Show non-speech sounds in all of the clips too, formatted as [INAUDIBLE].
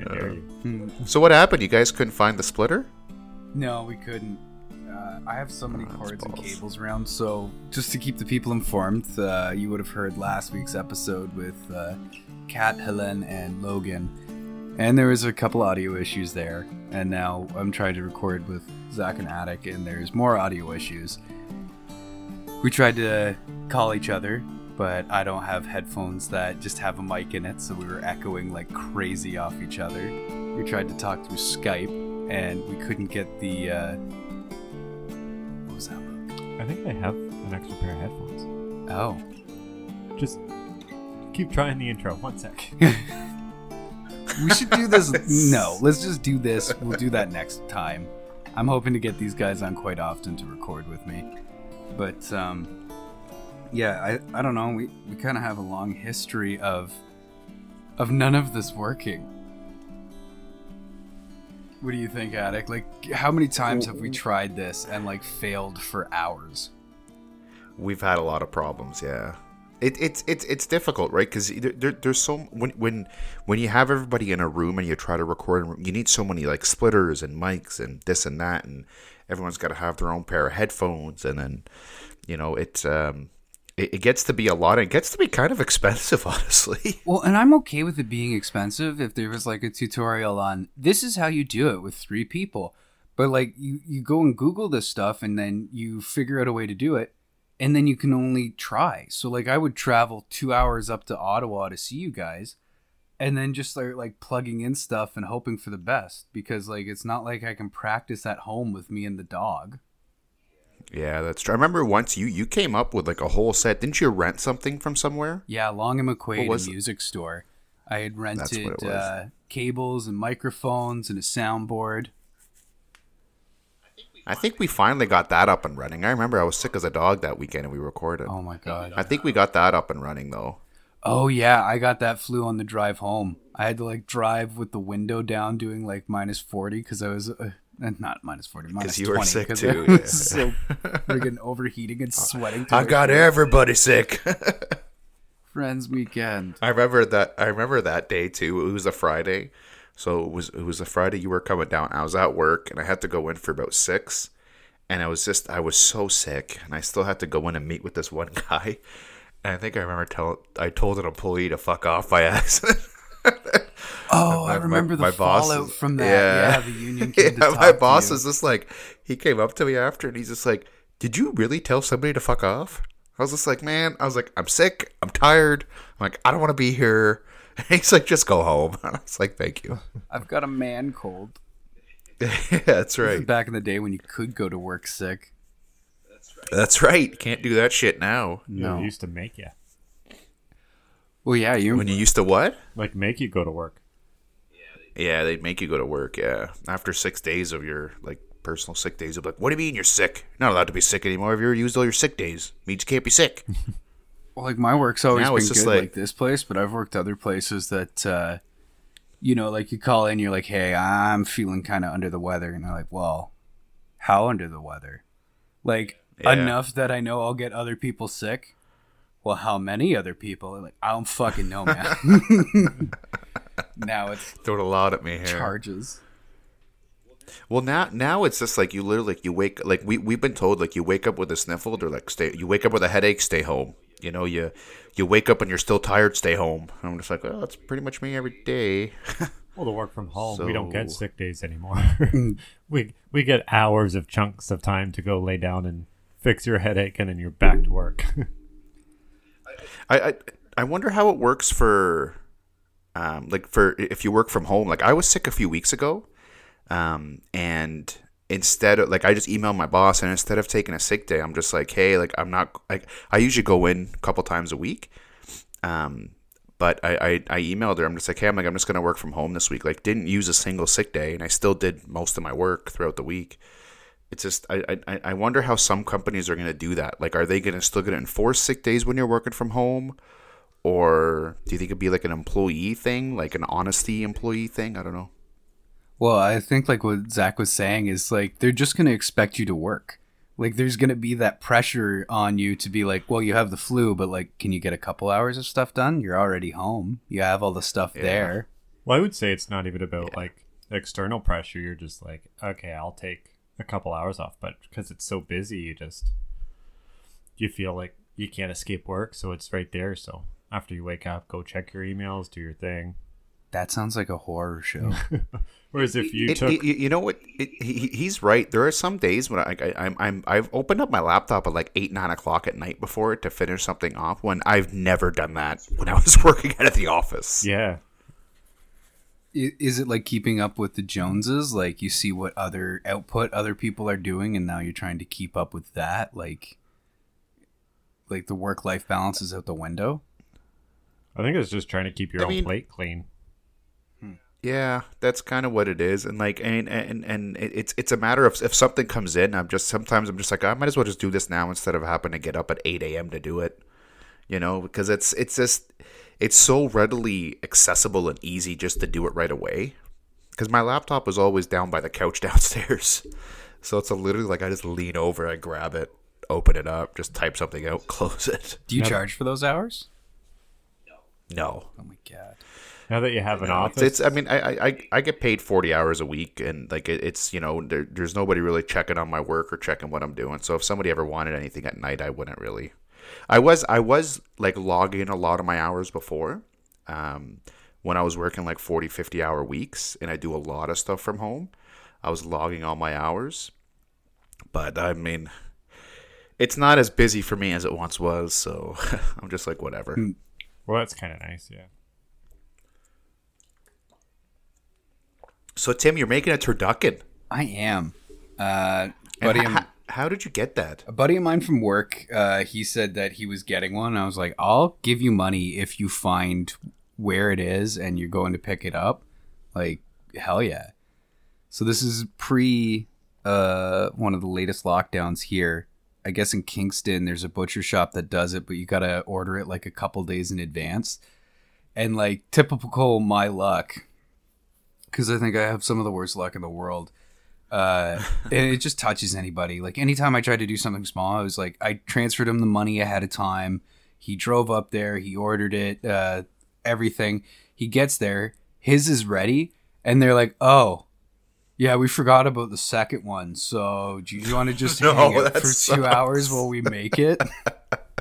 I dare you. Hmm. So what happened? You guys couldn't find the splitter? No, we couldn't. Uh, I have so many Oh, cords and cables around, so just to keep the people informed, uh, you would have heard last week's episode with uh, Kat, Helen, and Logan. And there was a couple audio issues there, and now I'm trying to record with Zach and Attic, and there's more audio issues. We tried to call each other, but I don't have headphones that just have a mic in it, so we were echoing like crazy off each other. We tried to talk through Skype, and we couldn't get the. Uh... What was that look? I think I have an extra pair of headphones. Oh. Just keep trying the intro. One sec. [LAUGHS] We should do this. no, let's just do this. We'll do that next time. I'm hoping to get these guys on quite often to record with me. But, um, yeah, I, I don't know. We, we kind of have a long history of of none of this working. What do you think, Attic? Like, how many times have we tried this and, like, failed for hours? We've had a lot of problems. Yeah, it, it's it's it's difficult, right? Because there, there, there's so when when when you have everybody in a room and you try to record, you need so many like splitters and mics and this and that, and everyone's got to have their own pair of headphones, and then you know it's um it, it gets to be a lot. It gets to be kind of expensive, [LAUGHS] honestly. Well, and I'm okay with it being expensive if there was like a tutorial on this is how you do it with three people. But like you you go and Google this stuff and then you figure out a way to do it and then you can only try. So like I would travel 2 hours up to Ottawa to see you guys and then just start like plugging in stuff and hoping for the best because like it's not like I can practice at home with me and the dog. Yeah, that's true. I remember once you you came up with like a whole set. Didn't you rent something from somewhere? Yeah, Long and McQuade, a it? music store. I had rented uh, cables and microphones and a soundboard. I think we finally got that up and running. I remember I was sick as a dog that weekend and we recorded. Oh my god. I think we got that up and running though. Oh yeah, I got that flu on the drive home. I had to like drive with the window down, doing like minus forty because I was uh, uh, not minus forty, minus you were 20, sick 'cause too, yeah. so [LAUGHS] friggin' overheating and sweating. I got everybody sick. [LAUGHS] friends weekend. I remember that. I remember that day too. It was a Friday, so it was it was a Friday. You were coming down. I was at work, and I had to go in for about six. And I was just I was so sick, and I still had to go in and meet with this one [LAUGHS] guy. And I think I remember telling I told an employee to fuck off by accident. Oh, My- I my- remember the my boss fallout is- from that. yeah. Yeah, the union [LAUGHS] came to yeah, talk my to boss you. is just like he came up to me after, and he's just like, "Did you really tell somebody to fuck off?" I was just like, "Man," I was like, "I'm sick. I'm tired. I'm like, I don't want to be here." [LAUGHS] And he's like, "Just go home." [LAUGHS] I was like, "Thank you." I've got a man cold. yeah, that's right. Back in the day when you could go to work sick. That's right. That's right. Can't do that shit now. No. They used to make you. Well, yeah, you. When you used to what? Like, make you go to work. Yeah, they'd make you go to work. Yeah, after six days of your like personal sick days, you'd be like, "What do you mean you're sick? You're not allowed to be sick anymore. If you used all your sick days, means you can't be sick." [LAUGHS] Well, like my work's always Now been good, like- like, this place, but I've worked other places that, uh, you know, like you call in, you're like, "Hey, I'm feeling kind of under the weather," and they're like, "Well, how under the weather? Like Yeah. enough that I know I'll get other people sick." Well, how many other people? Like I don't fucking know, man. [LAUGHS] [LAUGHS] now it's [LAUGHS] Throwed a lot at me here. charges. Well, now now it's just like you literally like you wake like we we've been told like you wake up with a sniffle, they're like stay. You wake up with a headache, stay home. You know, you you wake up and you're still tired, stay home. And I'm just like, oh, that's pretty much me every day. [LAUGHS] Well, the work from home, we don't get sick days anymore. [LAUGHS] we we get hours of chunks of time to go lay down and fix your headache, and then you're back to work. I, I I wonder how it works for, um, like for if you work from home. Like I was sick a few weeks ago, um, and instead of like I just emailed my boss, and instead of taking a sick day, I'm just like, hey, like I'm not like I usually go in a couple times a week, um, but I, I I emailed her. I'm just like, hey, I'm like I'm just gonna work from home this week. Like didn't use a single sick day, and I still did most of my work throughout the week. It's just I, I I wonder how some companies are to do that. Like, are they to still to enforce sick days when you're working from home, or do you think it'd be like an employee thing, like an honesty employee thing? I don't know. Well, I think like what Zach was saying is like they're just gonna expect you to work. Like there's gonna be that pressure on you to be like, well, you have the flu, but like, can you get a couple hours of stuff done? You're already home. You have all the stuff Yeah. there. Well, I would say it's not even about like external pressure. You're just like, okay, I'll take a couple hours off, but because it's so busy, you just you feel like you can't escape work, so it's right there. So after you wake up, go check your emails, do your thing. That sounds like a horror show. [LAUGHS] Whereas if you It- took it- you you know what? It, he, he's right. There are some days when I, I, I'm, I'm, I've opened up my laptop at like eight, nine o'clock at night before it to finish something off. When I've never done that when I was [LAUGHS] working out at the office. yeah, Is it like keeping up with the Joneses? Like you see what other output other people are doing, and now you're trying to keep up with that? Like, like the work life balance is out the window. I think it's just trying to keep your I own mean- plate clean. Yeah, that's kind of what it is, and like, and and and it's it's a matter of if something comes in, I'm just sometimes I'm just like I might as well just do this now instead of having to get up at eight a.m. to do it, you know, because it's it's just it's so readily accessible and easy just to do it right away. Because my laptop is always down by the couch [LAUGHS] downstairs, so it's a literally like I just lean over, I grab it, open it up, just type something out, [LAUGHS] close it. Do you Never- charge for those hours? No, Oh my god! Now that you have an No, office, It's, it's I mean I, I- I I get paid forty hours a week and like it, it's you know there, there's nobody really checking on my work or checking what I'm doing. So if somebody ever wanted anything at night, I wouldn't really. I was I was like logging a lot of my hours before, um, when I was working like 40, 50 hour weeks, and I do a lot of stuff from home. I was logging all my hours, but I mean, it's not as busy for me as it once was. So [LAUGHS] I'm just like whatever. Well, that's kind of nice. Yeah. So Tim, you're making a turducken. I am. Uh, buddy, h- I'm- how did you get that? A buddy of mine from work, uh, he said that he was getting one. I was like, I'll give you money if you find where it is and you're going to pick it up. Like, hell yeah. So this is pre uh, one of the latest lockdowns here. I guess in Kingston, there's a butcher shop that does it, but you got to order it like a couple days in advance. And like, typical my luck, because I think I have some of the worst luck in the world uh and it just touches anybody. Like anytime i tried to do something small i was like i transferred him the money ahead of time. He drove up there he ordered it uh everything. He gets there his is ready and they're like oh yeah we forgot about the second one so do you want to [LAUGHS] just No, hang out that for two hours while we make it [LAUGHS]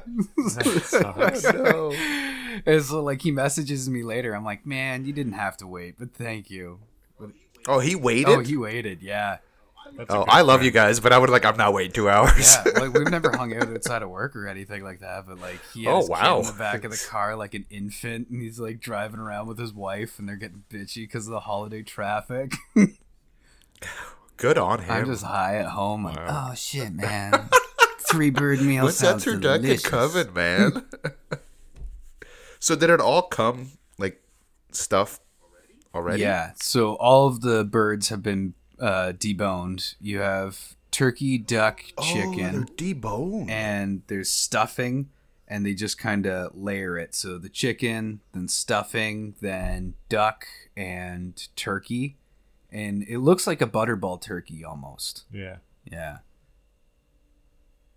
That [LAUGHS] sucks. no. and so like he messages me later i'm like man you didn't have to wait but thank you Oh, he waited. oh he waited yeah That's Oh, good I love friend. you guys, but I would like I'm not waiting two hours. Yeah, like we've never hung out outside of work or anything like that, but like he had Oh, wow. kid in the back of the car like an infant, and he's like driving around with his wife, and they're getting bitchy because of the holiday traffic. Good on him. I'm just high at home, like, oh shit, man, three bird [LAUGHS] meal What's that turducken delicious. coming, man? [LAUGHS] so did it all come like stuff already? Yeah, so all of the birds have been uh, deboned. You have turkey, duck, Oh, chicken. they're deboned. and there's stuffing and they just kind of layer it so the chicken then stuffing then duck and turkey and it looks like a butterball turkey almost Yeah. yeah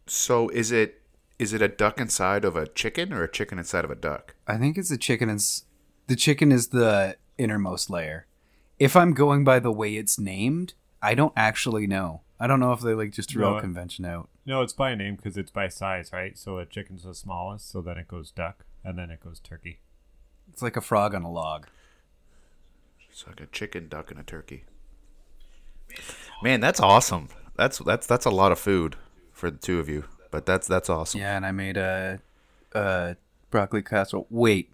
so is it is it a duck inside of a chicken or a chicken inside of a duck? i think it's the chicken is the chicken is the innermost layer if i'm going by the way it's named i don't actually know i don't know if they like just threw No, out convention out No, it's by name because it's by size, right? So a chicken's the smallest, so then it goes duck, and then it goes turkey. it's like a frog on a log It's like a chicken, duck, and a turkey. Man, that's awesome. That's that's that's a lot of food for the two of you. But that's that's awesome. Yeah, and I made a, a broccoli casserole. Wait,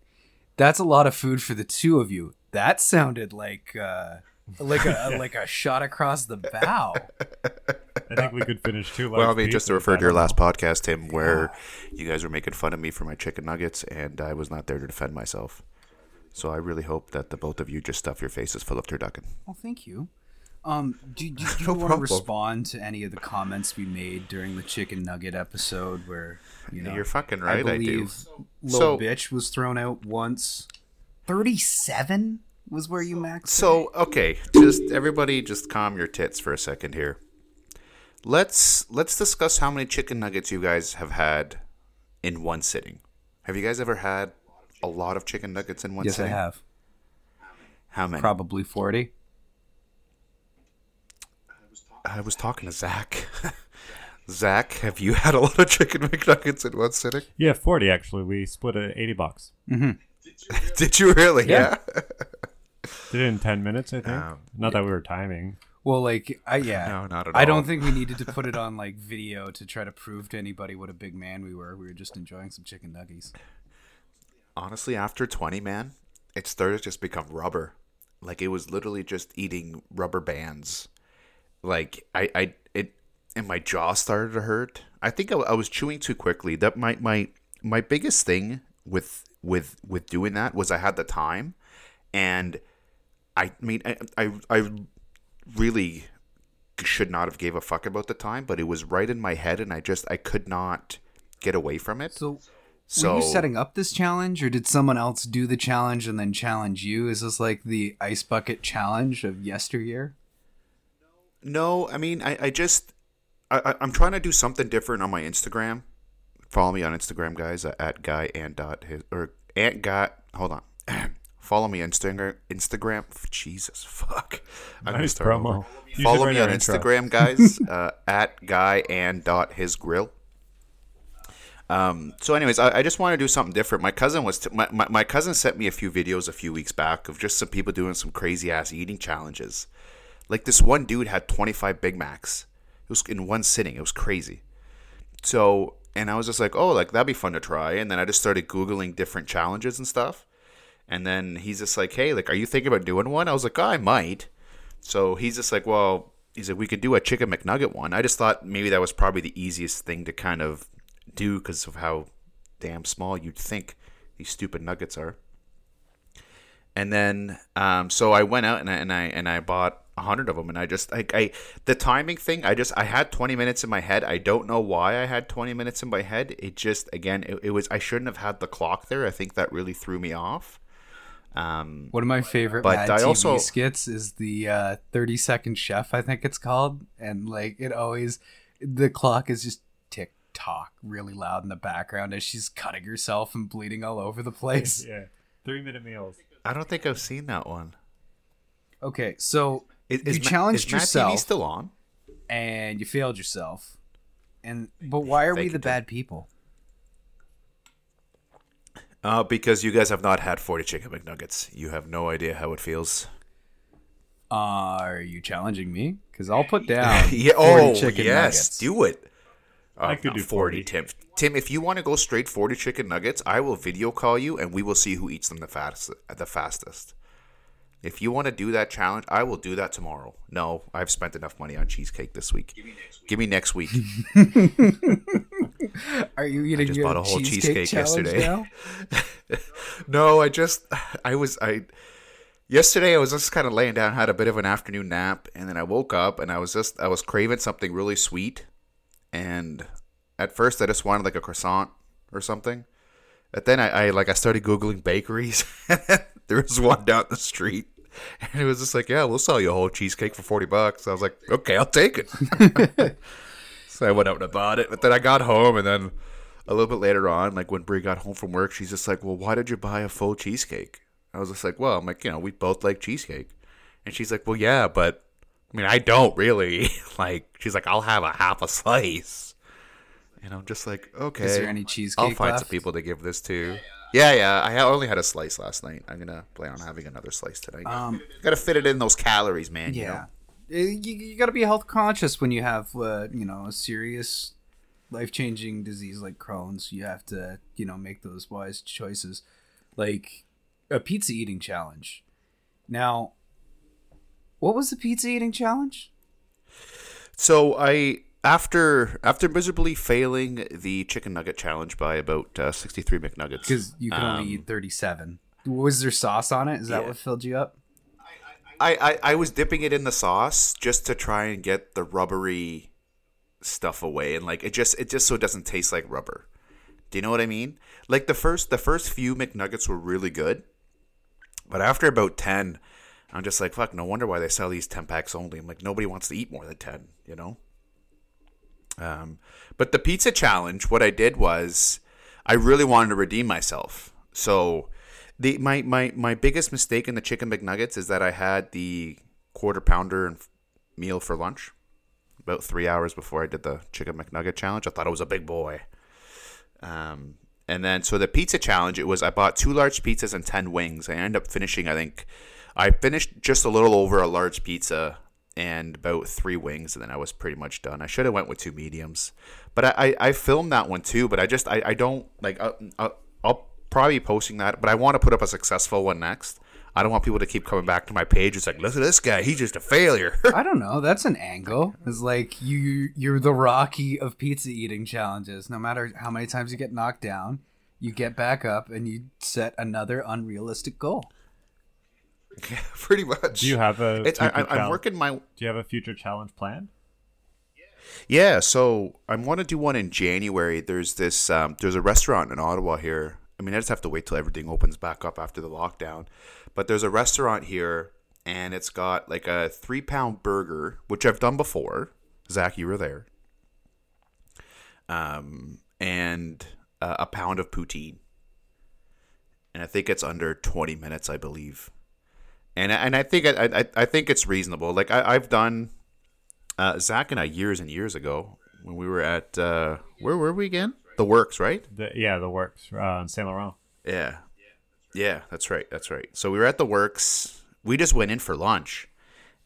that's a lot of food for the two of you. That sounded like uh, like a [LAUGHS] like a shot across the bow. [LAUGHS] I think we could finish two. Well, I mean, just to refer to your last podcast, Tim, where you guys were making fun of me for my chicken nuggets, and I was not there to defend myself. So I really hope that the both of you just stuff your faces full of turducken. Well, thank you. Um, do, do, do [LAUGHS] you No want to respond to any of the comments we made during the chicken nugget episode where you know You're fucking I right, I, do. believe little So- bitch was thrown out once. Thirty-seven was where you maxed. So okay, just everybody, just calm your tits for a second here. Let's let's discuss how many chicken nuggets you guys have had in one sitting. Have you guys ever had a lot of chicken nuggets in one yes, I have. How many? Probably 40. I was talking to Zach. [LAUGHS] Zach, have you had a lot of chicken [LAUGHS] McNuggets in one sitting? Yeah, forty actually. We split it at eighty bucks. [LAUGHS] Did you really? Yeah. Yeah. Did it in ten minutes, I think. Um, Not that we were timing. Well, like, I yeah. No, not at all. I don't think we needed to put it on like video to try to prove to anybody what a big man we were. We were just enjoying some chicken nuggies. Honestly, after 20, man, it started to just become rubber. Like it was literally just eating rubber bands. Like I, I, it, and my jaw started to hurt. I think I, I was chewing too quickly. That my my my biggest thing with with with doing that was I had the time, and I mean I I, I really should not have gave a fuck about the time, but it was right in my head, and I just I could not get away from it. So, So were you setting up this challenge, or did someone else do the challenge and then challenge you? Is this like the ice bucket challenge of yesteryear? No, I mean, I, I just, I, I- I'm trying to do something different on my Instagram. Follow me on Instagram, guys, at, at guy and dot his or at guy. Hold on. [CLEARS THROAT] Follow me on Instagram. Instagram. Jesus, fuck. I'm gonna Nice start over. promo. You Follow me on intro. Instagram, guys, [LAUGHS] uh, at guy and dot his grill. Um, so, anyways, I, I just want to do something different. My cousin was t- my, my, my cousin sent me a few videos a few weeks back of just some people doing some crazy ass eating challenges. Like this one dude had 25 Big Macs. It was in one sitting. It was crazy. So, and I was just like, oh, like that'd be fun to try. And then I just started googling different challenges and stuff. And then he's just like, hey, like, are you thinking about doing one? I was like, oh, I might. So he's just like, well, he's like, we could do a chicken McNugget one. I just thought maybe that was probably the easiest thing to kind of do because of how damn small you'd think these stupid nuggets are. And then, um, so I went out and I and I, and I bought a hundred of them, and I just like I the timing thing. I just I had twenty minutes in my head. I don't know why I had twenty minutes in my head. It just again, it, it was I shouldn't have had the clock there. I think that really threw me off. Um, One of my favorite But Mad I TV also- skits is the uh, 30 second chef, I think it's called. And like it always, the clock is just tick tock really loud in the background as she's cutting herself and bleeding all over the place. Yeah, three minute meals. I don't think I've seen that one. Okay, so Is, you Ma- challenged is Mad TV yourself still on? and you failed yourself. And but why are we the you, Tim. bad people? Uh, because you guys have not had 40 chicken McNuggets. You have no idea how it feels. Uh, are you challenging me? Because I'll put down [LAUGHS] yeah. 40 Oh, chicken yes. nuggets. Do it. Uh, I could not do 40. Tim. Tim, if you want to go straight 40 chicken nuggets, I will video call you and we will see who eats them the fastest. The fastest. If you want to do that challenge, I will do that tomorrow. No, I've spent enough money on cheesecake this week. Give me next week. [LAUGHS] [LAUGHS] Are you eating just your bought a whole cheesecake, cheesecake challenge yesterday. now? [LAUGHS] no, I just I was I yesterday I was just kind of laying down, had a bit of an afternoon nap, and then I woke up and I was just I was craving something really sweet, and at first I just wanted like a croissant or something. But then I, I like I started googling bakeries. [LAUGHS] there was one down the street, and it was just like, yeah, we'll sell you a whole cheesecake for forty bucks. I was like, okay, I'll take it. [LAUGHS] so I went out and bought it. But then I got home, and then a little bit later on, like when Brie got home from work, she's just like, well, why did you buy a full cheesecake? I was just like, well, I'm like, you know, we both like cheesecake, and she's like, well, yeah, but I mean, I don't really [LAUGHS] like. She's like, I'll have a half a slice. And I'm just like, okay. Is there any cheesecake I'll find left? some people to give this to. Yeah, yeah. I only had a slice last night. I'm gonna plan on having another slice tonight. Um, Gotta fit it in those calories, man. You know? yeah. Uh, You, you got to be health conscious when you have, uh, you know, a serious, life changing disease like Crohn's. You have to, you know, make those wise choices, like a pizza eating challenge. Now, what was the pizza eating challenge? So I after after miserably failing the chicken nugget challenge by about uh, 63 McNuggets. Because you can only um, eat thirty-seven. Was there sauce on it? Is that Yeah. what filled you up? I, I I was dipping it in the sauce just to try and get the rubbery stuff away and like it just it just so it doesn't taste like rubber. Do you know what I mean? Like the first the first few McNuggets were really good. But after about 10, I'm just like, fuck, no wonder why they sell these 10 packs only. I'm like nobody wants to eat more than 10, you know? Um, but the pizza challenge, what I did was I really wanted to redeem myself. So the my, my my biggest mistake in the chicken McNuggets is that I had the quarter pounder and meal for lunch about three hours before I did the chicken McNugget challenge. I thought I was a big boy. Um, and then so the pizza challenge, it was I bought two large pizzas and ten wings. I ended up finishing, I think, I finished just a little over a large pizza and about three wings, and then I was pretty much done. I should have went with two mediums, but I, I, I filmed that one too. But I just I, I don't like I, I, I'll probably be posting that, but I want to put up a successful one next. I don't want people to keep coming back to my page. It's like, look at this guy. He's just a failure. [LAUGHS] I don't know. That's an angle. It's like you you're the Rocky of pizza eating challenges. No matter how many times you get knocked down, you get back up and you set another unrealistic goal. Yeah, [LAUGHS] pretty much. Do you have a? It's, I, I'm challenge- working my Do you have a future challenge planned? Yeah, so I want to do one in January. There's this um, there's a restaurant in Ottawa here. I mean, I just have to wait till everything opens back up after the lockdown. But there's a restaurant here, and it's got like a three pound burger, which I've done before. Zach, you were there. Um, and uh, a pound of poutine, and I think it's under 20 minutes, I believe. And I- and I think I I, I think it's reasonable. Like I, I've done uh, Zach and I years and years ago when we were at uh, where were we again? The Works, right? The, yeah, the works uh, in Saint Laurent. Yeah, yeah, that's right, that's right. So we were at the Works. We just went in for lunch,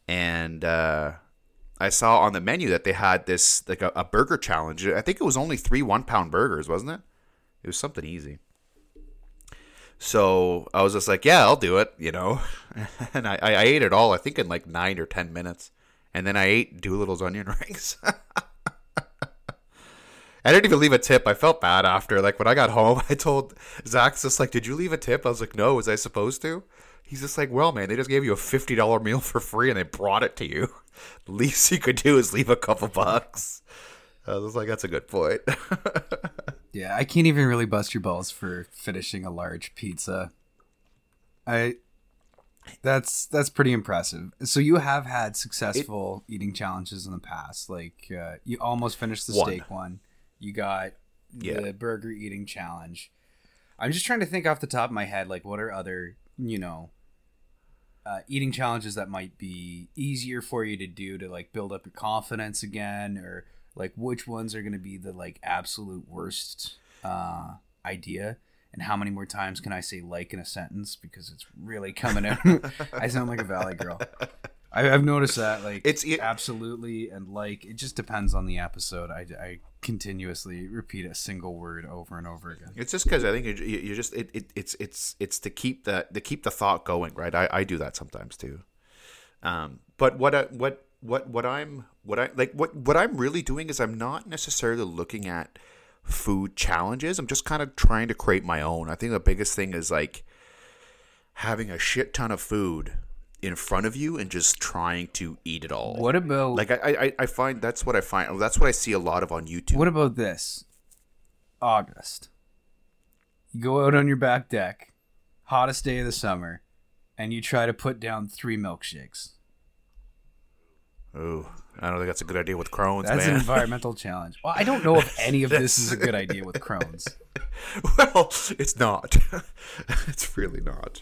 and uh, I saw on the menu that they had this like a, a burger challenge. I think it was only three one pound burgers, wasn't it? It was something easy. So I was just like, yeah, I'll do it, you know. [LAUGHS] and I, I ate it all. I think in like nine or ten minutes, and then I ate Doolittle's onion [LAUGHS] rings. I didn't even leave a tip. I felt bad after. Like when I got home, [LAUGHS] I told Zach's just like, "Did you leave a tip?" I was like, "No." Was I supposed to? He's just like, "Well, man, they just gave you a fifty dollar meal for free and they brought it to you. The least you could do is leave a couple bucks." I was like, "That's a good point." Yeah, I can't even really bust your balls for finishing a large pizza. I that's that's pretty impressive. So you have had successful eating challenges in the past. Like uh, you almost finished the One. steak one. You got Yeah. the burger eating challenge. I'm just trying to think off the top of my head, like what are other you know uh, eating challenges that might be easier for you to do to like build up your confidence again, or like which ones are going to be the like absolute worst uh, idea. And how many more times can I say like in a sentence because it's really coming out? [LAUGHS] I sound like a valley girl. I, I've noticed that like It's- it- absolutely and like it just depends on the episode. I, I continuously repeat a single word over and over again. It's just because I think you, you just it, it it's it's it's to keep the to keep the thought going, right? I, I do that sometimes too. Um, but what I, what what what I'm what I like what what I'm really doing is I'm not necessarily looking at food challenges. I'm just kind of trying to create my own. I think the biggest thing is like having a shit ton of food in front of you and just trying to eat it all. What about Like I, I I find that's what I find that's what I see a lot of on YouTube. What about this? August. You go out on your back deck, hottest day of the summer, and you try to put down three milkshakes. Oh, I don't think that's a good idea with Crohn's, That's man. an environmental challenge. Well, I don't know if any of this is a good idea with Crohn's. [LAUGHS] well, it's not. [LAUGHS] it's really not.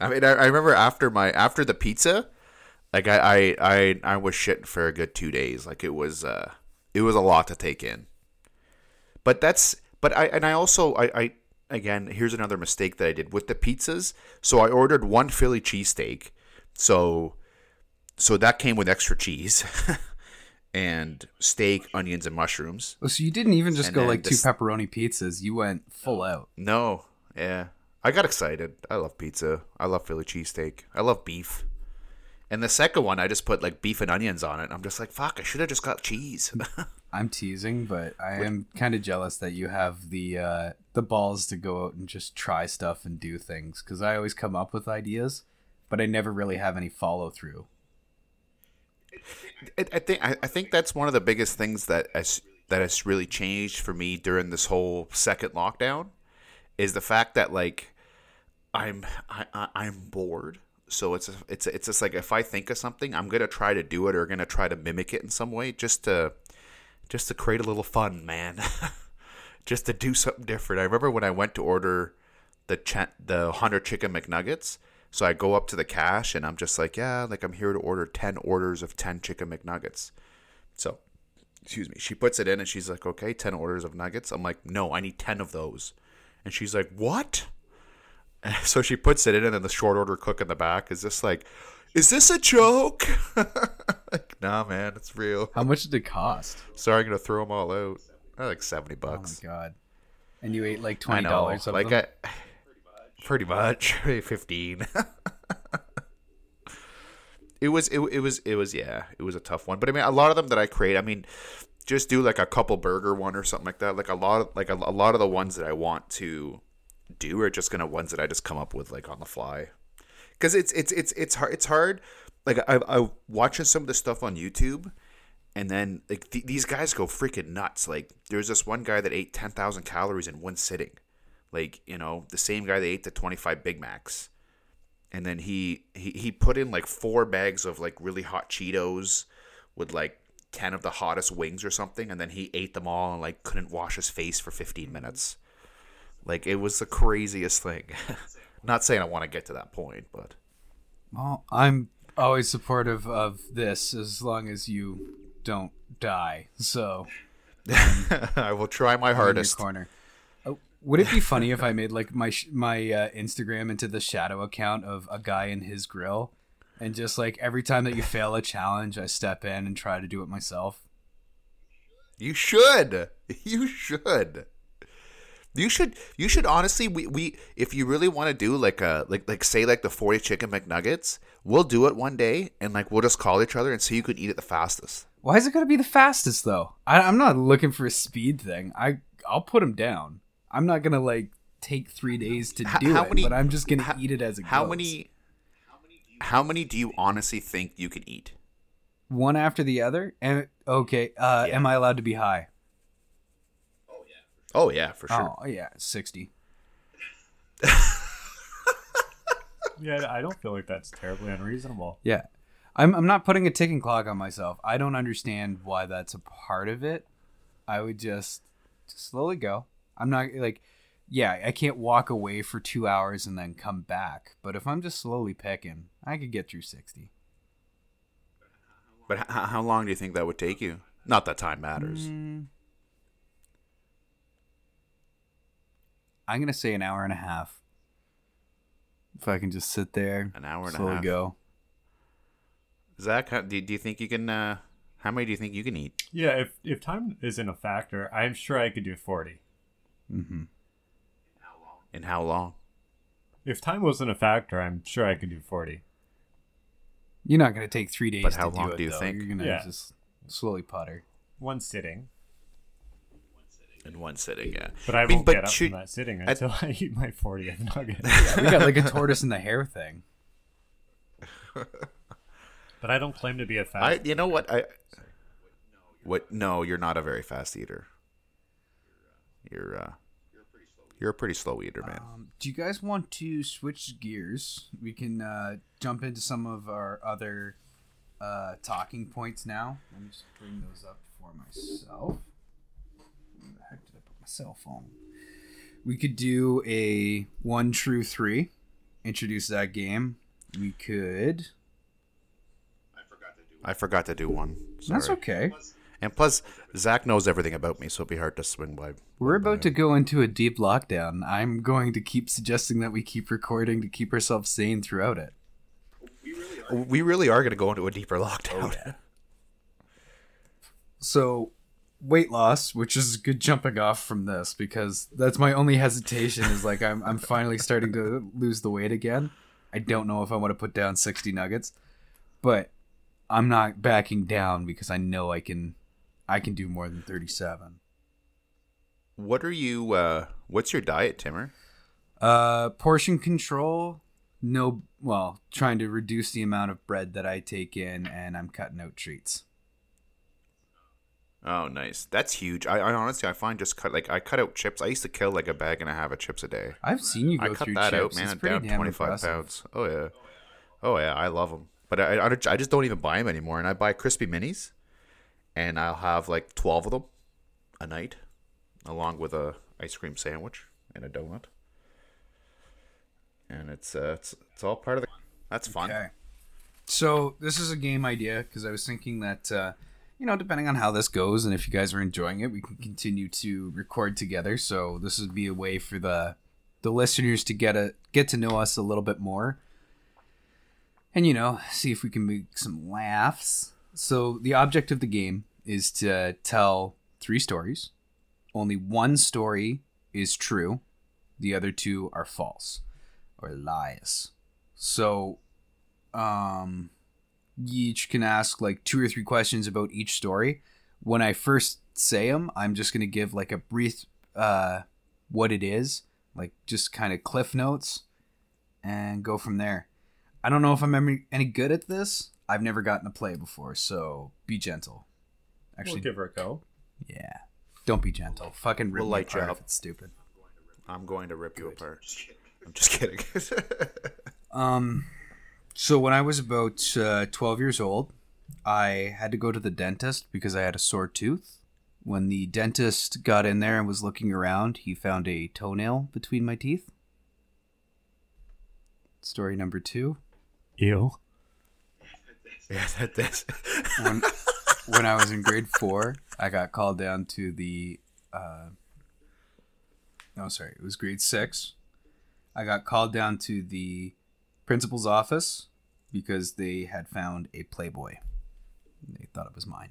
I mean, I, I remember after my after the pizza, like I, I I I was shitting for a good two days. Like it was uh it was a lot to take in. But that's but I and I also I I again here's another mistake that I did with the pizzas. So I ordered one Philly cheesesteak. So so that came with extra cheese. [LAUGHS] And steak, onions, and mushrooms. Oh, so you didn't even just And go like two pepperoni pizzas. You went full out. No, yeah. I got excited. I love pizza. I love Philly cheesesteak. I love beef. And the second one, I just put like beef and onions on it. I'm just like, fuck, I should have just got cheese. [LAUGHS] I'm teasing, but I am kind of jealous that you have the uh, the balls to go out and just try stuff and do things. Because I always come up with ideas, but I never really have any follow through. I, think I, think that's one of the biggest things that has that has really changed for me during this whole second lockdown is the fact that like I'm I, I, I'm bored. So it's a, it's a, it's just like if I think of something, I'm gonna try to do it or gonna try to mimic it in some way, just to just to create a little fun, man. [LAUGHS] just to do something different. I remember when I went to order the ch- the hundred chicken McNuggets. So I go up to the cash and I'm just like, yeah, like I'm here to order ten orders of ten chicken McNuggets. So, excuse me. She puts it in and she's like, okay, ten orders of nuggets. I'm like, no, I need ten of those. And she's like, what? [LAUGHS] So she puts it in, and then the short order cook in the back is just like, is this a joke? [LAUGHS] like, nah, man, it's real. How much did it cost? Sorry, I'm gonna throw them all out. Like seventy Oh my bucks. god! And you ate like I twenty know, dollars of like them. I, pretty much. [LAUGHS] Fifteen. [LAUGHS] it was it, it was it was yeah it was a tough one. But i mean a lot of them that i create i mean just do like a couple burger one or something like that. Like a lot of like a, a lot of the ones that i want to do are just gonna ones that i just come up with like on the fly. Because it's it's it's it's hard it's hard. Like i i watching some of the stuff on youtube and then like th- these guys go freaking nuts. Like there's this one guy that ate 10,000 calories in one sitting like you know the same guy that ate the 25 big macs and then he, he he put in like four bags of like really hot cheetos with like 10 of the hottest wings or something and then he ate them all and like couldn't wash his face for 15 minutes like it was the craziest thing [LAUGHS] not saying i want to get to that point but Well, I'm always supportive of this as long as you don't die. So [LAUGHS] i will try my I'm in your hardest corner. Would it be [LAUGHS] funny if I made like my sh- my uh, Instagram into the shadow account of a guy in his grill, and just like every time that you fail a challenge, I step in and try to do it myself. You should. [LAUGHS] You should. You should. You should honestly. We, we if you really want to do like a like like say like the forty chicken McNuggets, we'll do it one day and like we'll just call each other and see who could eat it the fastest. Why is it gonna be the fastest though? I, I'm not looking for a speed thing. I I'll put him down. I'm not gonna like take three days to H- do how it, many- but I'm just gonna how- eat it as it How goes. many? How many do you honestly think you can eat? One after the other, and okay. Uh, Yeah. Am I allowed to be high? Oh yeah. Oh yeah, for sure. Oh yeah, sixty. [LAUGHS] Yeah, I don't feel like that's terribly unreasonable. Yeah. I'm I'm not putting a ticking clock on myself. I don't understand why that's a part of it. I would just, just slowly go. I'm not like yeah, I can't walk away for 2 hours and then come back, but if I'm just slowly pecking, I could get through 60. But h- how long do you think that would take you? Not that time matters. Mm. I'm going to say an hour and a half. If I can just sit there, An hour and a slowly half. go. Zach, how, do, do you think you can? Uh, how many do you think you can eat? Yeah, if if time isn't a factor, I'm sure I could do 40. Mhm. And how long? If time wasn't a factor, I'm sure I could do 40. You're not going to take 3 days But how to long do it do you though. think? You're going to Yeah. just slowly putter. One sitting. In one sitting, yeah. But I, mean, won't but get up should- from that sitting until [LAUGHS] I, eat my 40th nugget. we got like a tortoise in the hare thing. [LAUGHS] But I don't claim to be a fast. I, you know what? I, what? No, you're not a very fast eater. You're, uh, you're a pretty slow eater, man. Um, do you guys want to switch gears? We can uh, jump into some of our other uh, talking points now. Let me just bring those up for myself. Where the heck did I put my cell phone? We could do a one true three. Introduce that game. We could. I forgot to do one. That's Sorry. okay. And plus, Zach knows everything about me, so it'd be hard to swing by. We're about to go into a deep lockdown. I'm going to keep suggesting that we keep recording to keep ourselves sane throughout it. We really are going to go into a deeper lockdown. Oh, so, weight loss, which is good jumping off from this because that's my only hesitation is like I'm I'm finally starting to lose the weight again. I don't know if I want to put down 60 nuggets, but I'm not backing down because I know I can I can do more than 37. What are you? Uh, what's your diet, Timmer? Uh portion control, no well, trying to reduce the amount of bread that I take in and I'm cutting out treats. Oh, nice. That's huge. I, I honestly, I find just cut like I cut out chips. I used to kill like a bag and a half of chips a day. I've seen you go I cut through that out, man. It's down 25 pounds. Oh yeah, oh yeah. I love them, but I, I, I just don't even buy them anymore. And I buy crispy minis, and I'll have like 12 of them a night, along with a ice cream sandwich and a donut. and it's uh, it's it's all part of the. That's fun. Okay. So this is a game idea because I was thinking that uh, you know, depending on how this goes and if you guys are enjoying it, we can continue to record together. So this would be a way for the the listeners to get a get to know us a little bit more, and you know, see if we can make some laughs. So the object of the game is to tell three stories. Only one story is true. The other two are false or lies. So um you each can ask like two or three questions about each story. When I first say them, I'm just going to give like a brief uh what it is, like just kind of cliff notes and go from there. I don't know if I'm any, any good at this. I've never gotten to play before, so be gentle. Actually, we'll give her a go. yeah. Don't be gentle. Fucking rip We'll me light you apart up. if it's stupid. I'm going to rip you apart. I'm just kidding. [LAUGHS] Um, so when I was about uh, 12 years old, I had to go to the dentist because I had a sore tooth. When the dentist got in there and was looking around, he found a toenail between my teeth. Story number two. Ew. [LAUGHS] yeah, that, that's When, I was in grade four, I got called down to the. Uh, no, sorry, it was grade six. I got called down to the principal's office because they had found a Playboy. They thought it was mine.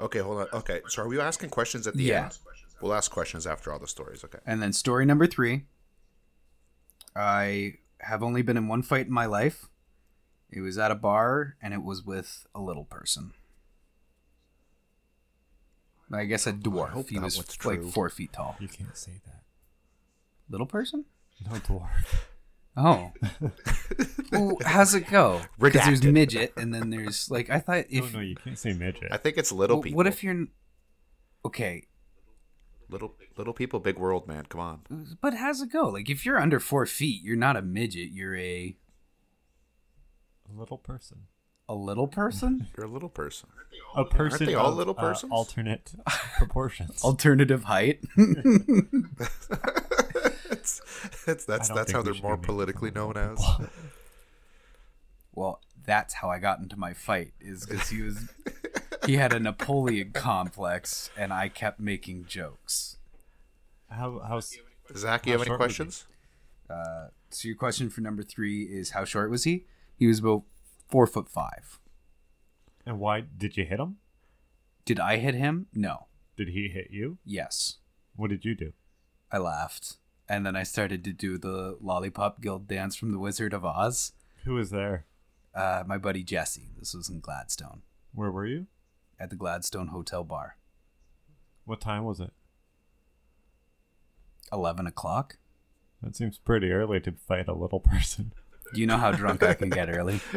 okay. Hold on. Okay, so are we asking questions at the Yeah. end? We'll ask questions after all the stories. Okay. And then story number three. I have only been in one fight in my life. It was at a bar, and it was with a little person. I guess a dwarf. hope he was like true. four feet tall. You can't say that. Little person? No dwarf. Oh. [LAUGHS] well, how's it go? Because there's midget, and then there's like I thought if no, no, you can't say midget. I think it's little well, people. what if you're okay? little little people, big world, man? Come on. But how's it go? Like if you're under four feet, you're not a midget. You're a a little person. a little person. [LAUGHS] You're a little person. A person. Aren't they all of, little uh, persons? alternate [LAUGHS] proportions. Alternative height. it's, [LAUGHS] it's, that's that's how they're more politically known as. Well, that's how I got into my fight. Is because he was he had a Napoleon complex, and I kept making jokes. how how's Zach, you have any short was he? questions? Uh, so your question for number three is how short was he? He was about four foot five. and why did you hit him? Did I hit him? No. Did he hit you? Yes. What did you do? I laughed, and then I started to do the lollipop guild dance from the Wizard of Oz. Who was there? Uh, my buddy Jesse. This was in Gladstone Where were you? at the Gladstone Hotel Bar. What time was it? Eleven o'clock. That seems pretty early to fight a little [LAUGHS] person. Do you know how drunk I can get early? [LAUGHS]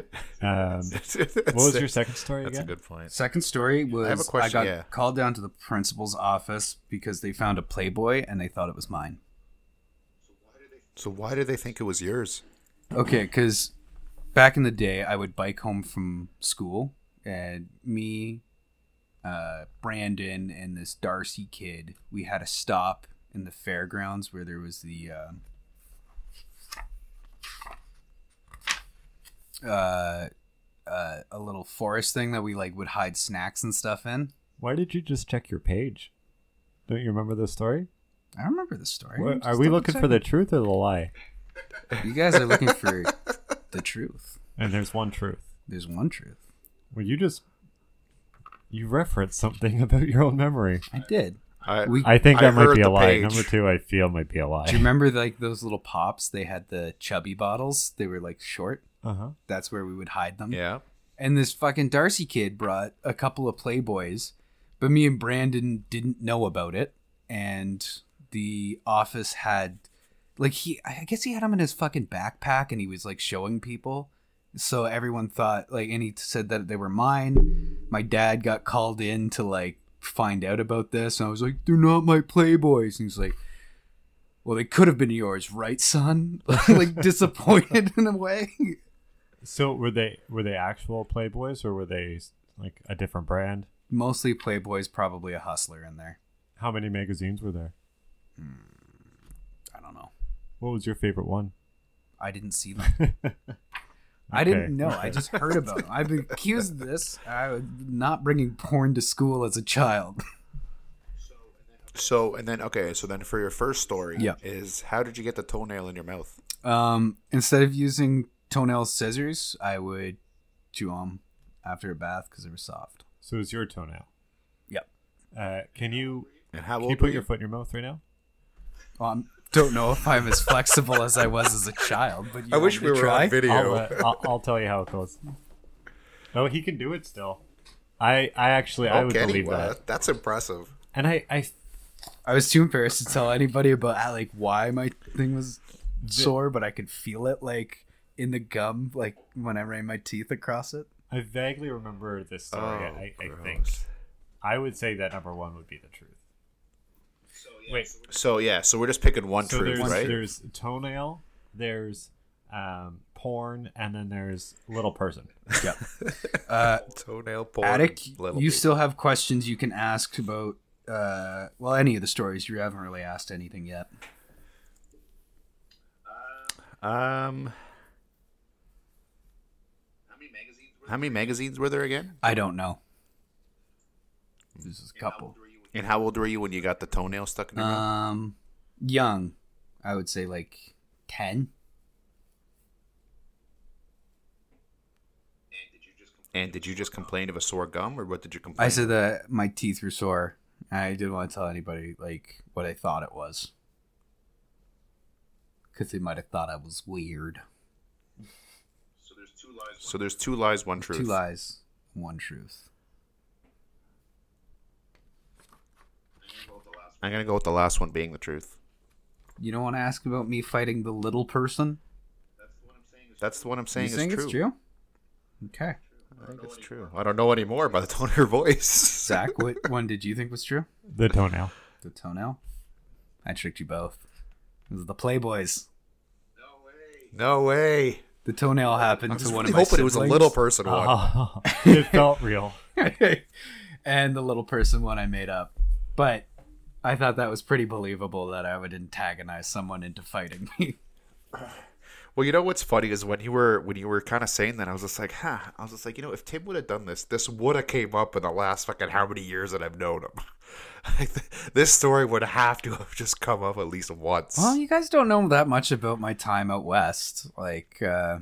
Um, [LAUGHS] what was your [LAUGHS] second story That's a good point. Second story was I, have a question, got yeah. called down to the principal's office because they found a Playboy and they thought it was mine. So why did they think it was yours? Okay, because back in the day, I would bike home from school, and me, uh, Brandon, and this Darcy kid, we had a stop in the fairgrounds where there was the um uh, uh, a little forest thing that we like would hide snacks and stuff in. Why did you just check your page? Don't you remember the story? I remember the story. What, are we looking for the truth or the lie? You guys are looking for the truth. And there's one truth. There's one truth. Well, you just you referenced something [LAUGHS] about your own memory. I did. I, We- I think I that might be a lie. page. Number two, I feel might be a lie. Do you remember [LAUGHS] like those little pops? They had the chubby bottles. They were like short. Uh huh. That's where we would hide them. yeah. And this fucking Darcy kid brought a couple of Playboys, but me and Brandon didn't know about it. And the office had, like, he, I guess he had them in his fucking backpack and he was like showing people. So everyone thought, like, and he said that they were mine. My dad got called in to, like, find out about this. And I was like, they're not my Playboys. And he's like, well, they could have been yours, right, son? [LAUGHS] like, disappointed in a way. So were they were they actual Playboys or were they like a different brand? Mostly Playboys, probably a hustler in there. How many magazines were there? Hmm, I don't know. What was your favorite one? I didn't see [LAUGHS] them. I didn't know. I just heard about them. I've been accused of this. I was not bringing porn to school as a child. [LAUGHS] So and then okay, so then for your first story, Yeah. is how did you get the toenail in your mouth? Um, instead of using toenail scissors, I would chew them after a bath because they were soft. So it's your toenail. Yep. Uh, can you And how old? can you put were your foot in your mouth right now? Well, I don't know if I'm as flexible as I was as a child, but you I wish we were try? on video. I'll, uh, I'll, I'll tell you how it goes. Oh, he can do it still. I I actually I would Kenny, believe wow, that, That's impressive. and I I I was too embarrassed to tell anybody about how, like why my thing was sore, but I could feel it like in the gum, like when I ran my teeth across it. I vaguely remember this story. Oh, I, I think I would say that number one would be the truth. Wait, So yeah, so we're just picking one so truth, there's right? there's toenail, there's um, porn, and then there's little person. [LAUGHS] Yep. Uh, Toenail porn. Attic, little you baby. still have questions you can ask about. Uh, well, any of the stories you haven't really asked anything yet. Um, how many magazines were there again? I don't know. There's a couple. And how old were you when you got the toenail stuck in your mouth? Um, young, I would say like ten. And did you just complain of a sore gum, or what did you complain? I said that my teeth were sore. I didn't want to tell anybody like what I thought it was, because they might have thought I was weird. So there's two lies, one truth. Two lies, one truth. I'm gonna go with the last one being the truth. You don't want to ask about me fighting the little person? That's the one I'm saying is true. you is think true. it's true? Okay, I think it's true. I don't know anymore by the tone of your voice. [LAUGHS] Zach, what one did you think was true? The toenail. The toenail. I tricked you both. It was the Playboys. no way. No way. The toenail happened I to was one really of my hoping it was a little person one. Oh, [LAUGHS] it felt real. [LAUGHS] and the little person one I made up. But I thought that was pretty believable that I would antagonize someone into fighting me. [LAUGHS] Well, you know what's funny is when you were when you were kind of saying that, I was just like, huh. I was just like, you know, if Tim would have done this, this would have came up in the last fucking how many years that I've known him. [LAUGHS] This story would have to have just come up at least once. well, you guys don't know that much about my time out west. Like, uh,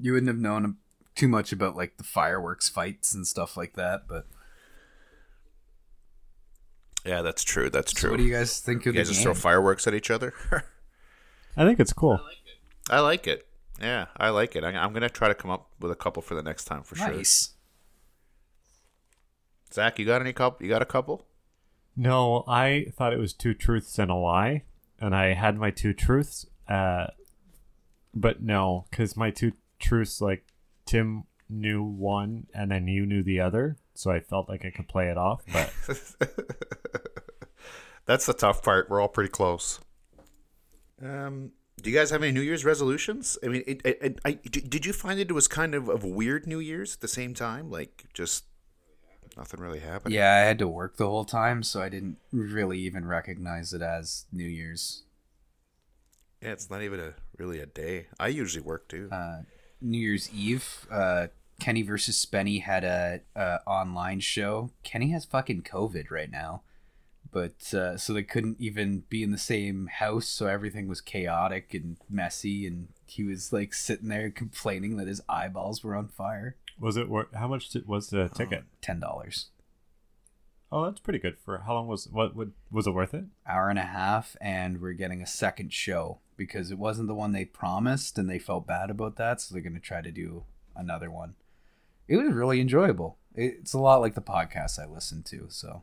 you wouldn't have known too much about like the fireworks fights and stuff like that. But yeah, that's true. That's so true. what do you guys think of You of guys the just throw fireworks at each other? [LAUGHS] I think it's cool. I like it. Yeah, I like it. I, I'm gonna try to come up with a couple for the next time for sure. nice. Zach, you got any couple? You got a couple? No, I thought it was two truths and a lie, and I had my two truths. Uh, but no, because my two truths, like Tim knew one, and then you knew the other, so I felt like I could play it off. But [LAUGHS] That's the tough part. We're all pretty close. Um, do you guys have any New Year's resolutions? I mean, it, it, it, I, d- did you find it was kind of of weird New Year's at the same time? Like just nothing really happened. Yeah, I had to work the whole time, so I didn't really even recognize it as New Year's. Yeah, it's not even a really a day. I usually work too. uh, New Year's Eve, uh, Kenny versus Spenny had a, a online show. Kenny has fucking COVID right now, but uh, so they couldn't even be in the same house, so everything was chaotic and messy, and he was like sitting there complaining that his eyeballs were on fire. was it worth? How much did, was the ticket? Ten dollars, Oh, that's pretty good for how long was what? What was it worth it? hour and a half, and we're getting a second show because it wasn't the one they promised, and they felt bad about that, so they're gonna try to do another one. It was really enjoyable. It's a lot like the podcast I listen to. So,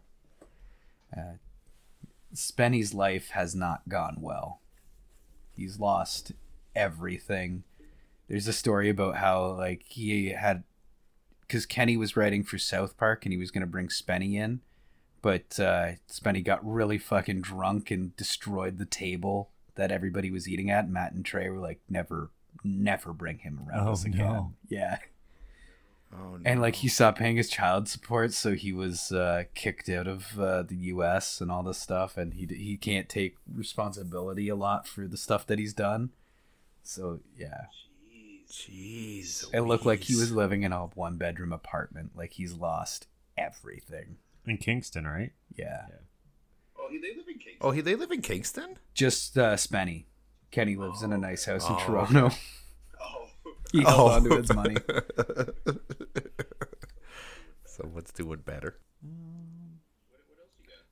uh, Spenny's life has not gone well. He's lost everything. There's a story about how like he had because Kenny was writing for South Park and he was gonna bring Spenny in, but uh, Spenny got really fucking drunk and destroyed the table that everybody was eating at. Matt and Trey were like, never, never bring him around Oh, us again. no. Yeah. Oh, no. and like he stopped paying his child support, so he was uh, kicked out of uh, the U.S. and all this stuff, and he he can't take responsibility a lot for the stuff that he's done. So yeah, Jeez. it looked like he was living in a one bedroom apartment, like he's lost everything. In Kingston, right? Yeah, Oh, he, they live in Kingston. Oh, he they live in Kingston. just uh, Spenny. Kenny lives in a nice house in Oh. Toronto. [LAUGHS] Oh, He held on to his money. [LAUGHS] Someone's doing better.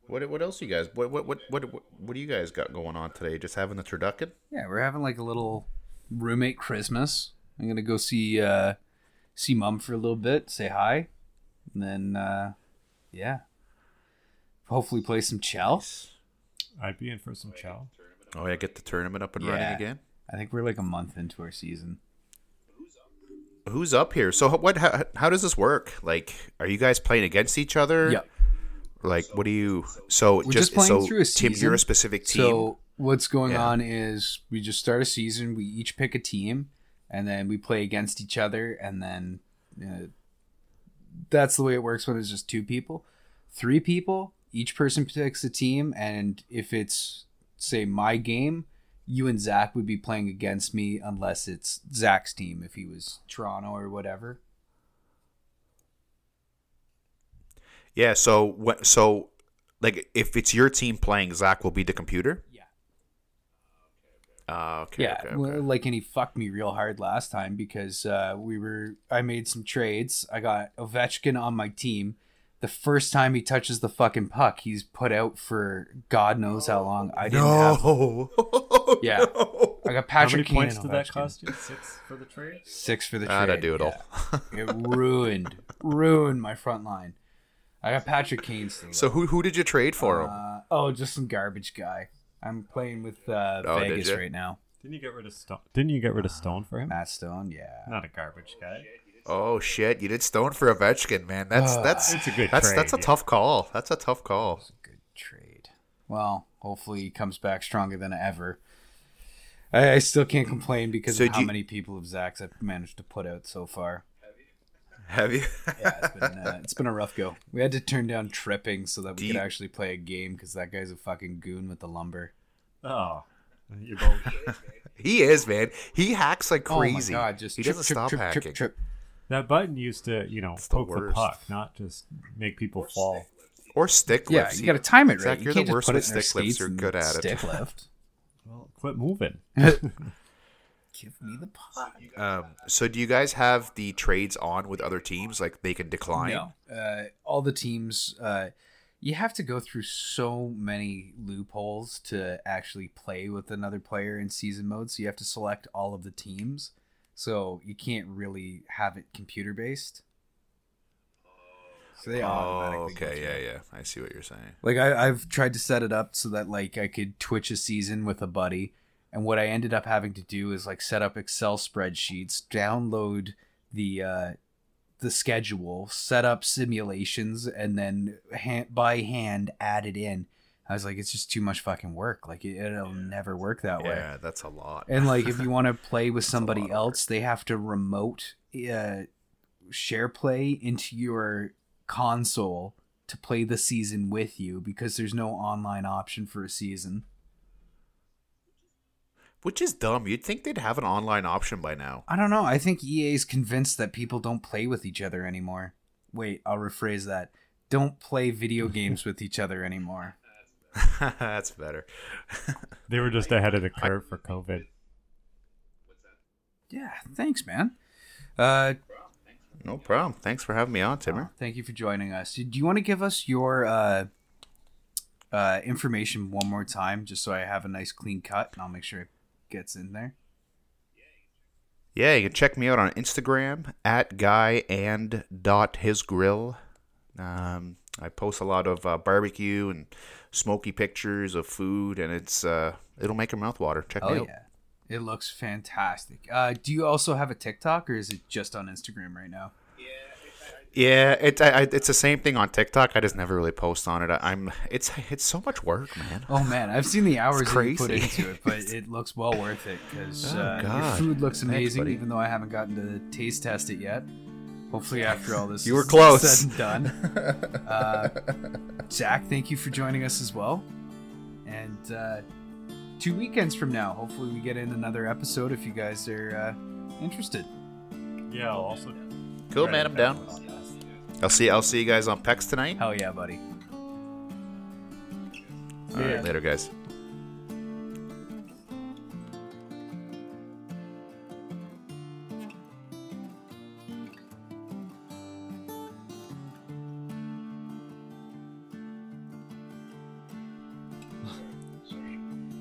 What what else you guys? What what what what what, what do you guys got going on today? Just having the turducken? Yeah, we're having like a little roommate Christmas. I'm gonna go see uh see mom for a little bit, say hi, and then uh yeah. Hopefully play some chell. I'd be in for some chow. Oh yeah, get the tournament up and running again. I think we're like a month into our season. Who's up here? So what? How, how does this work? Like, are you guys playing against each other? Yep. Like, what do you? So We're just, just playing so through a Tim, season. you're a specific team. So what's going Yeah. on is we just start a season, we each pick a team, and then we play against each other, and then uh, that's the way it works when it's just two people. Three people, each person picks a team, and if it's say my game, you and Zach would be playing against me unless it's Zach's team if he was Toronto or whatever. yeah. So what? So like, if it's your team playing, Zach will be the computer. Yeah. Uh, okay. yeah, Okay, okay. like and he fucked me real hard last time because uh, we were I made some trades. I got Ovechkin on my team. The first time he touches the fucking puck, he's put out for God knows how long. I didn't have. [LAUGHS] no. [LAUGHS] Yeah. No. I got Patrick. How Patrick many Kane points did that cost you? Six for the trade? Six for the trade. That'd do it all. yeah. It ruined, ruined my front line. I got Patrick Kane still. So who who did you trade for him? uh, oh, just some garbage guy. I'm playing with uh, Oh, Vegas right now. Didn't you get rid of Stone? Didn't you get rid of Stone for him? Matt Stone, yeah. Not a garbage guy. Oh shit! You did Stone for Ovechkin, man. That's Ah. that's It's a good that's trade, that's a yeah. tough call. That's a tough call. That's a good trade. Well, hopefully he comes back stronger than ever. I, I still can't complain because So of how you- many people of Zach's I've managed to put out so far. Have you? Yeah, it's been, uh, [LAUGHS] it's been a rough go. We had to turn down tripping so that we Do could actually play a game because that guy's a fucking goon with the lumber. Oh. You're [LAUGHS] both. he is, man. He hacks like crazy. Oh crazy. my god, just he trip, doesn't trip, stop trip, hacking. trip, trip. that button used to, you know, the poke the, worst. puck, not just make people fall. Or stick Yeah, lifts. you got to time it right. Zach, you you're can't the worst with it in their stick lifts. You're good at it. Stick [LAUGHS] lift. Well, quit moving. [LAUGHS] Give me the pot. Um, so do you guys have the trades on with other teams? Like they can decline? No, uh, all the teams. Uh, you have to go through so many loopholes to actually play with another player in season mode. So you have to select all of the teams. So you can't really have it computer based. So they Oh, automatically. okay. through Yeah, it. yeah. I see what you're saying. Like I, I've tried to set it up so that like I could twitch a season with a buddy, and what I ended up having to do is like set up Excel spreadsheets, download the uh, the schedule, set up simulations, and then hand, by hand add it in. I was like, it's just too much fucking work. Like it, it'll never work that way. Yeah, that's a lot. And like, [LAUGHS] if you want to play with somebody else, they have to remote uh, share play into your console to play the season with you because there's no online option for a season. Which is dumb. You'd think they'd have an online option by now. I don't know. I think EA is convinced that people don't play with each other anymore. Wait, I'll rephrase that. Don't play video [LAUGHS] games with each other anymore. [LAUGHS] that's better. They were just ahead of the curve for COVID. Yeah, thanks, man. Uh, No problem. Thanks for having me on, Timmer. thank you for joining us. Do you want to give us your uh, uh, information one more time, just so I have a nice clean cut, and I'll make sure it gets in there. Yeah, you can check me out on Instagram at guy and dot his grill. Um, I post a lot of uh, barbecue and smoky pictures of food, and it's uh, it'll make your mouth water. Check Oh me out. yeah, it looks fantastic. Uh, do you also have a TikTok, or is it just on Instagram right now? Yeah, it, I, it's the same thing on TikTok. I just never really post on it. I, I'm it's it's so much work, man. Oh man, I've seen the hours that you put into it, but [LAUGHS] it looks well worth it because Oh, uh, your food looks amazing. buddy. even though I haven't gotten to taste test it yet. Hopefully, after all this You were close. said and done. [LAUGHS] Uh, Zach, thank you for joining us as well. And uh, two weekends from now, hopefully, we get in another episode if you guys are uh, interested. Yeah, I'll also. Cool, man. I'm down. I'll see. I'll see you guys on PEX tonight. Hell yeah, buddy. All right, later, guys.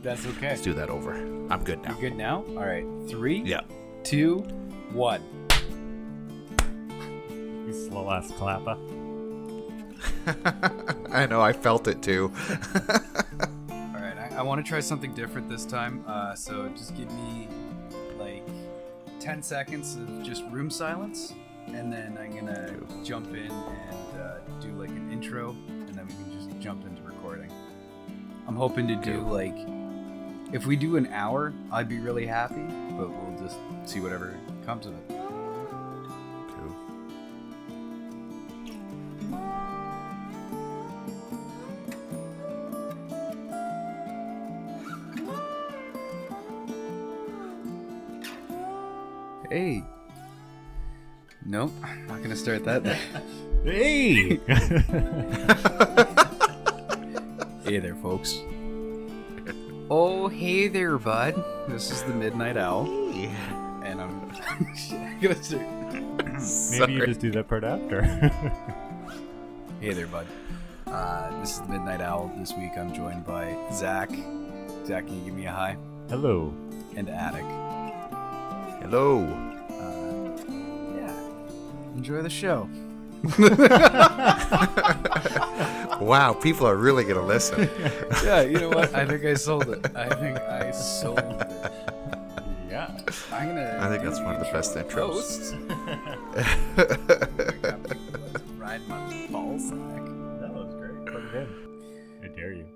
That's okay. Let's do that over. I'm good now. You now. good now? All right. Three, Yeah. two, one. You slow ass clapper. [LAUGHS] I know. I felt it too. [LAUGHS] All right. I, I want to try something different this time. Uh, so just give me like 10 seconds of just room silence. And then I'm going to jump in and uh, do like an intro. And then we can just jump into recording. I'm hoping to do like. If we do an hour, I'd be really happy. But we'll just see whatever comes of it. Cool. Hey. Nope. I'm not going to start that. [LAUGHS] Hey! [LAUGHS] Hey there, folks. Oh, hey there, bud. This is the Midnight Owl, Hey. and I'm I'm [LAUGHS] gonna start. [CLEARS THROAT] Maybe you just do that part after. [LAUGHS] Hey there, bud. Uh, this is the Midnight Owl. This week I'm joined by Zach. Zach, can you give me a hi? Hello. And Attic. Hello. Uh, yeah. Enjoy the show. [LAUGHS] Wow, people are really gonna listen. [LAUGHS] yeah, you know what? I think I sold it. I [LAUGHS] think I sold it. Yeah, I'm gonna. I think that's one of the best intros. [LAUGHS] Ride my ballsack. That was great. Put it in. I dare you.